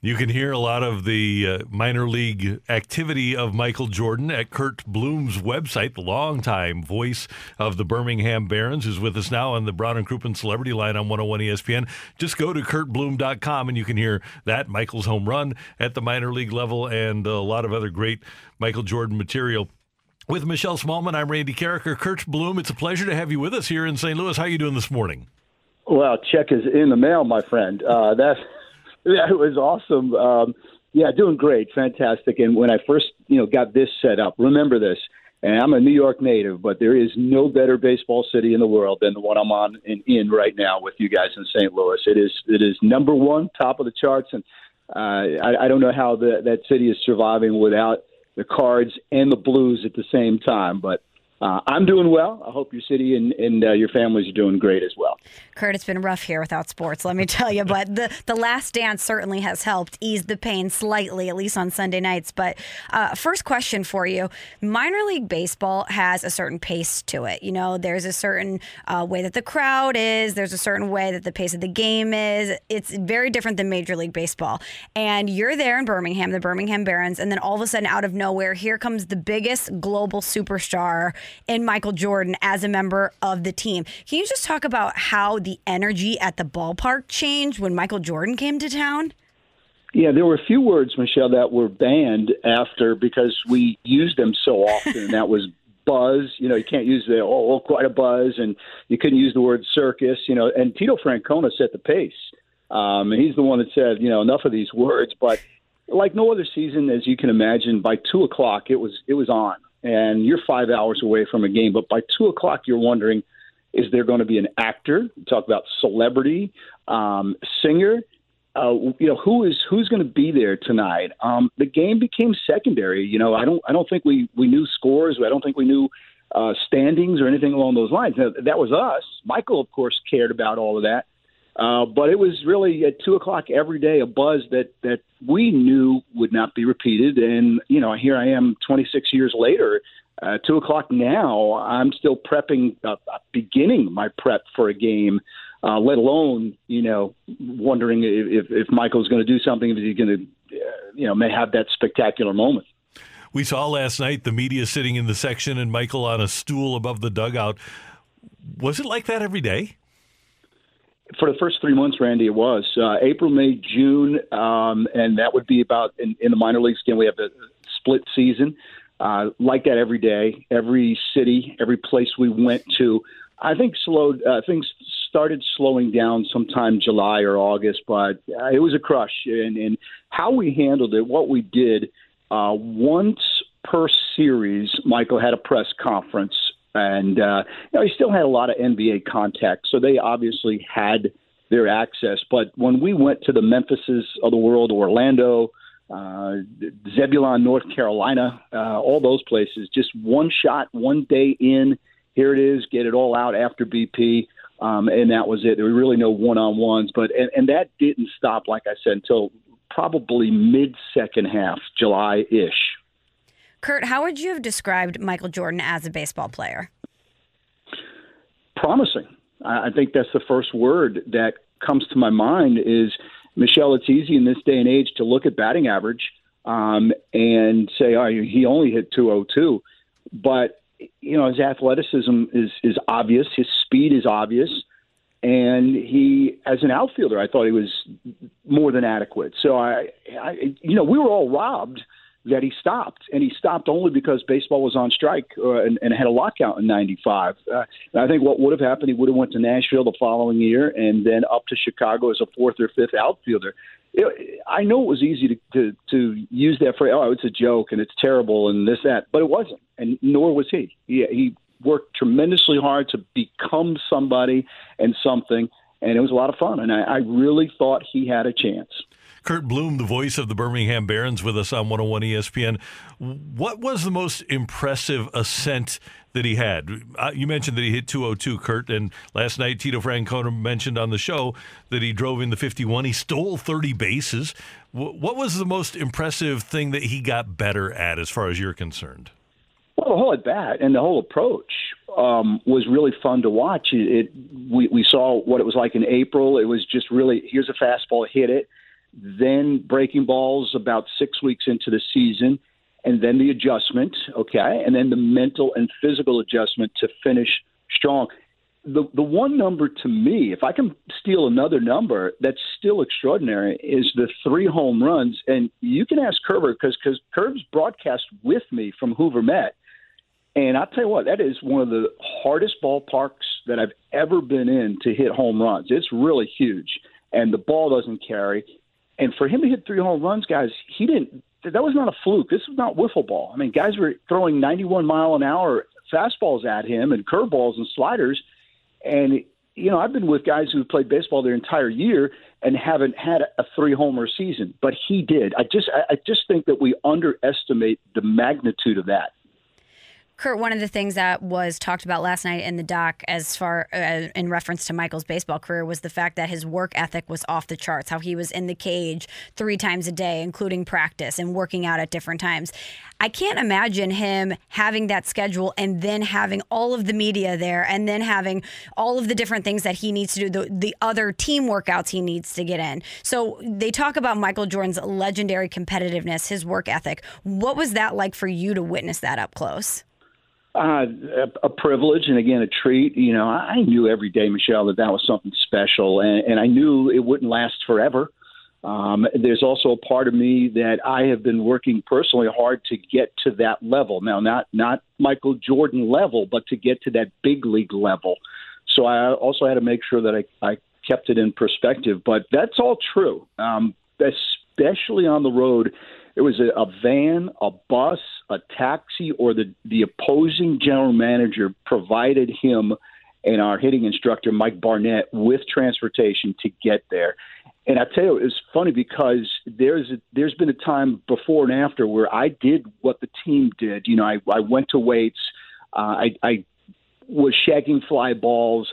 You can hear a lot of the uh, minor league activity of Michael Jordan at Curt Bloom's website, the longtime voice of the Birmingham Barons, who's with us now on the Brown and Crouppen Celebrity Line on 101 ESPN. Just go to curtbloom.com and you can hear that, Michael's home run at the minor league level, and a lot of other great Michael Jordan material. With Michelle Smallman, I'm Randy Karraker. Curt Bloom, it's a pleasure to have you with us here in St. Louis. How are you doing this morning? Well, check is in the mail, my friend. Uh, that's that was awesome. Um, yeah, doing great, fantastic. And when I first, you know, got this set up, remember this. And I'm a New York native, but there is no better baseball city in the world than the one I'm on in, in right now with you guys in St. Louis. It is it is number one, top of the charts, and uh, I, I don't know how the, that city is surviving without the Cards and the Blues at the same time. But uh, I'm doing well. I hope your city and, and uh, your families are doing great as well. Curt, it's been rough here without sports, let me tell you. But the, the last dance certainly has helped ease the pain slightly, at least on Sunday nights. But uh, first question for you minor league baseball has a certain pace to it. You know, there's a certain uh, way that the crowd is, there's a certain way that the pace of the game is. It's very different than Major League Baseball. And you're there in Birmingham, the Birmingham Barons, and then all of a sudden, out of nowhere, here comes the biggest global superstar in Michael Jordan as a member of the team. Can you just talk about how the energy at the ballpark changed when Michael Jordan came to town? Yeah, there were a few words, Michelle, that were banned after because we used them so often. and that was buzz. You know, you can't use the oh, quite a buzz, and you couldn't use the word circus. You know, and Tito Francona set the pace. Um, and he's the one that said, you know, enough of these words. But like no other season, as you can imagine, by two o'clock it was it was on and you're five hours away from a game. But by two o'clock, you're wondering, is there going to be an actor? Talk about celebrity, um, singer. Uh, you know who is who's going to be there tonight. Um, the game became secondary. You know, I don't I don't think we we knew scores. I don't think we knew uh, standings or anything along those lines. Now, that was us. Michael, of course, cared about all of that. Uh, but it was really at two o'clock every day a buzz that that we knew would not be repeated. And you know, here I am, 26 years later, uh, two o'clock now. I'm still prepping, uh, beginning my prep for a game. Uh, let alone, you know, wondering if if Michael's going to do something, if he's going to, uh, you know, may have that spectacular moment. We saw last night the media sitting in the section and Michael on a stool above the dugout. Was it like that every day? For the first three months, Randy, it was uh, April, May, June, um, and that would be about in, in the minor leagues. Again, we have a split season uh, like that every day, every city, every place we went to. I think slowed uh, things started slowing down sometime July or August, but uh, it was a crush. And, and how we handled it, what we did, uh, once per series, Michael had a press conference and uh, you know, he still had a lot of NBA contacts, so they obviously had their access. But when we went to the Memphises of the world, Orlando, uh, Zebulon, North Carolina, uh, all those places, just one shot, one day in. Here it is, get it all out after BP. Um, and that was it. There were really no one-on-ones, but and, and that didn't stop, like I said, until probably mid-second half, July-ish. Curt, how would you have described Michael Jordan as a baseball player? Promising. I think that's the first word that comes to my mind is Michelle. It's easy in this day and age to look at batting average um, and say, "Oh, he only hit 202," but you know his athleticism is is obvious, his speed is obvious, and he, as an outfielder, I thought he was more than adequate. So I, I you know, we were all robbed that he stopped, and he stopped only because baseball was on strike uh, and, and had a lockout in '95. Uh, I think what would have happened, he would have went to Nashville the following year, and then up to Chicago as a fourth or fifth outfielder. it, I know it was easy to, to to use that phrase. Oh, it's a joke and it's terrible and this that, but it wasn't, and nor was he. He, he worked tremendously hard to become somebody and something, and it was a lot of fun. And I, I really thought he had a chance. Curt Bloom, the voice of the Birmingham Barons, with us on 101 ESPN. What was the most impressive ascent that he had? Uh, you mentioned that he hit 202, Curt, and last night Tito Francona mentioned on the show that he drove in the 51. He stole 30 bases. What was the most impressive thing that he got better at, as far as you're concerned? Well, the whole at bat and the whole approach um, was really fun to watch. It, it we, we saw what it was like in April. It was just really here's a fastball, hit it then breaking balls about six weeks into the season, and then the adjustment, okay, and then the mental and physical adjustment to finish strong. The the one number to me, if I can steal another number that's still extraordinary, is the three home runs. And you can ask Kerber because Kerb's broadcast with me from Hoover Met, and I'll tell you what, that is one of the hardest ballparks that I've ever been in to hit home runs. It's really huge, and the ball doesn't carry. And for him to hit three home runs, guys, he didn't. That was not a fluke. This was not wiffle ball. I mean, guys were throwing 91 mile an hour fastballs at him and curveballs and sliders. And you know, I've been with guys who've played baseball their entire year and haven't had a three homer season, but he did. I just, I just think that we underestimate the magnitude of that. Curt, one of the things that was talked about last night in the doc, as far uh, in reference to Michael's baseball career, was the fact that his work ethic was off the charts. How he was in the cage three times a day, including practice and working out at different times. I can't imagine him having that schedule and then having all of the media there, and then having all of the different things that he needs to do, the, the other team workouts he needs to get in. So they talk about Michael Jordan's legendary competitiveness, his work ethic. What was that like for you to witness that up close? Uh, a, a privilege and again a treat. You know, I knew every day, Michelle, that that was something special, and, and I knew it wouldn't last forever. Um, there's also a part of me that I have been working personally hard to get to that level. Now, not not Michael Jordan level, but to get to that big league level. So I also had to make sure that I, I kept it in perspective. But that's all true, um, especially on the road it was a, a van, a bus, a taxi, or the the opposing general manager provided him and our hitting instructor Mike Barnett with transportation to get there. And I tell you, it's funny because there's a, there's been a time before and after where I did what the team did. You know, I, I went to weights, uh, I, I was shagging fly balls.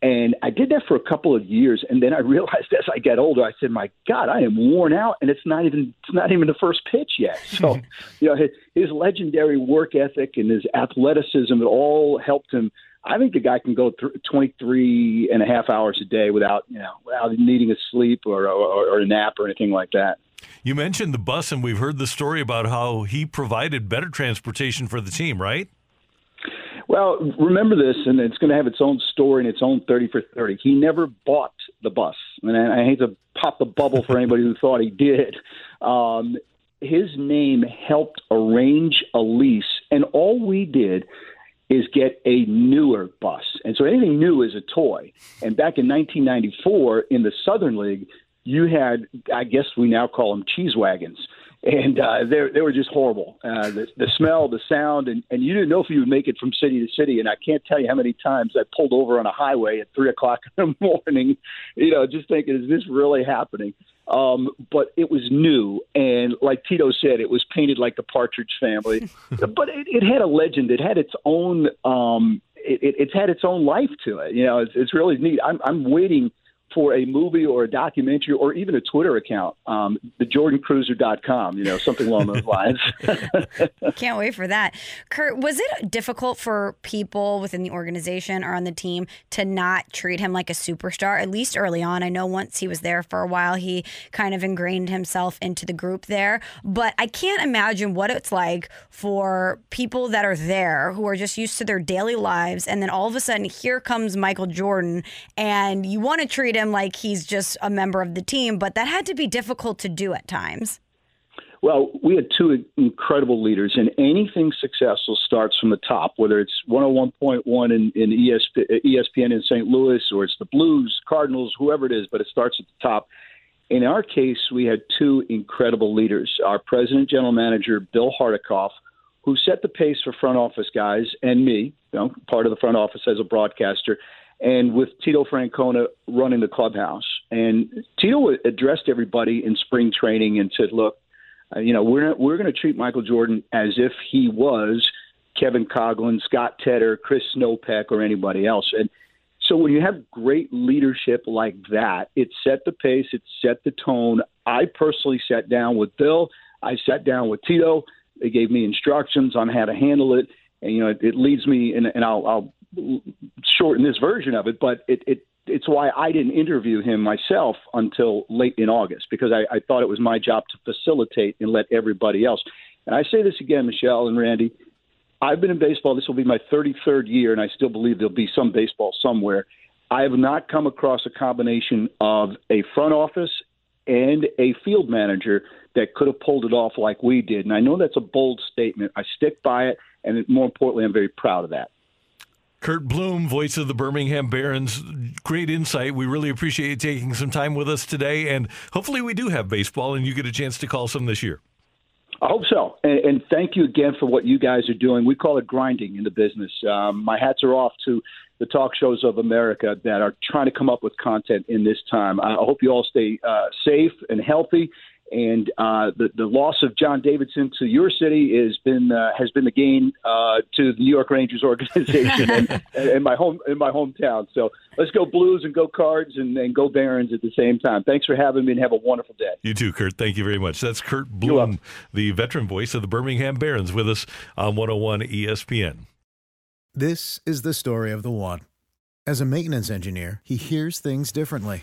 And I did that for a couple of years, and then I realized as I got older, I said, "My God, I am worn out, and it's not even it's not even the first pitch yet." So, you know, his, his legendary work ethic and his athleticism it all helped him. I think the guy can go th- 23 and a half hours a day without you know without needing a sleep or, or, or a nap or anything like that. You mentioned the bus, and we've heard the story about how he provided better transportation for the team, right? Well, remember this, and it's going to have its own story and its own 30 for 30. He never bought the bus. And I, I hate to pop the bubble for anybody who thought he did. Um, his name helped arrange a lease, and all we did is get a newer bus. And so anything new is a toy. And back in 1994 in the Southern League, you had, I guess we now call them cheese wagons and uh, they they were just horrible. Uh, the, the smell, the sound, and, and you didn't know if you would make it from city to city. And I can't tell you how many times I pulled over on a highway at three o'clock in the morning, you know, just thinking, is this really happening? Um, but it was new, and like Tito said, it was painted like the Partridge Family. but it, it had a legend. It had its own. Um, it, it, it's had its own life to it. You know, it's, it's really neat. I'm, I'm waiting for a movie or a documentary or even a Twitter account, um, thejordancruiser.com, you know, something along those lines. Can't wait for that. Curt, was it difficult for people within the organization or on the team to not treat him like a superstar, at least early on? I know once he was there for a while, he kind of ingrained himself into the group there. But I can't imagine what it's like for people that are there who are just used to their daily lives. And then all of a sudden, here comes Michael Jordan, and you want to treat him like he's just a member of the team, but that had to be difficult to do at times. Well, we had two incredible leaders, and anything successful starts from the top, whether it's 101.1 in, in ESP, ESPN in St. Louis or it's the Blues, Cardinals, whoever it is, but it starts at the top. In our case, we had two incredible leaders. Our president, general manager, Bill Hardekopf, who set the pace for front office guys and me, you know, part of the front office as a broadcaster, and with Tito Francona running the clubhouse. And Tito addressed everybody in spring training and said, "Look, uh, you know, we're we're going to treat Michael Jordan as if he was Kevin Coughlin, Scott Tedder, Chris Snopek, or anybody else." And so when you have great leadership like that, it set the pace, it set the tone. I personally sat down with Bill. I sat down with Tito. They gave me instructions on how to handle it, and you know, it, it leads me, and, and I'll, I'll shorten this version of it, but it, it it's why I didn't interview him myself until late in August because I, I thought it was my job to facilitate and let everybody else. And I say this again, Michelle and Randy. I've been in baseball. This will be my 33rd year, and I still believe there'll be some baseball somewhere. I have not come across a combination of a front office and a field manager that could have pulled it off like we did. And I know that's a bold statement. I stick by it, and more importantly, I'm very proud of that. Curt Bloom, voice of the Birmingham Barons, great insight. We really appreciate you taking some time with us today, and hopefully, we do have baseball and you get a chance to call some this year. I hope so. And, and, thank you again for what you guys are doing. We call it grinding in the business. Um, my hats are off to the talk shows of America that are trying to come up with content in this time. I hope you all stay uh, safe and healthy and uh, the the loss of John Davidson to your city has been uh, has been the gain uh, to the New York Rangers organization and, and my home in my hometown. So let's go Blues and go Cards and, and go Barons at the same time. Thanks for having me and have a wonderful day. You too, Curt. Thank you very much. That's Curt Bloom, the veteran voice of the Birmingham Barons, with us on 101 ESPN. This is the story of the one. As a maintenance engineer, he hears things differently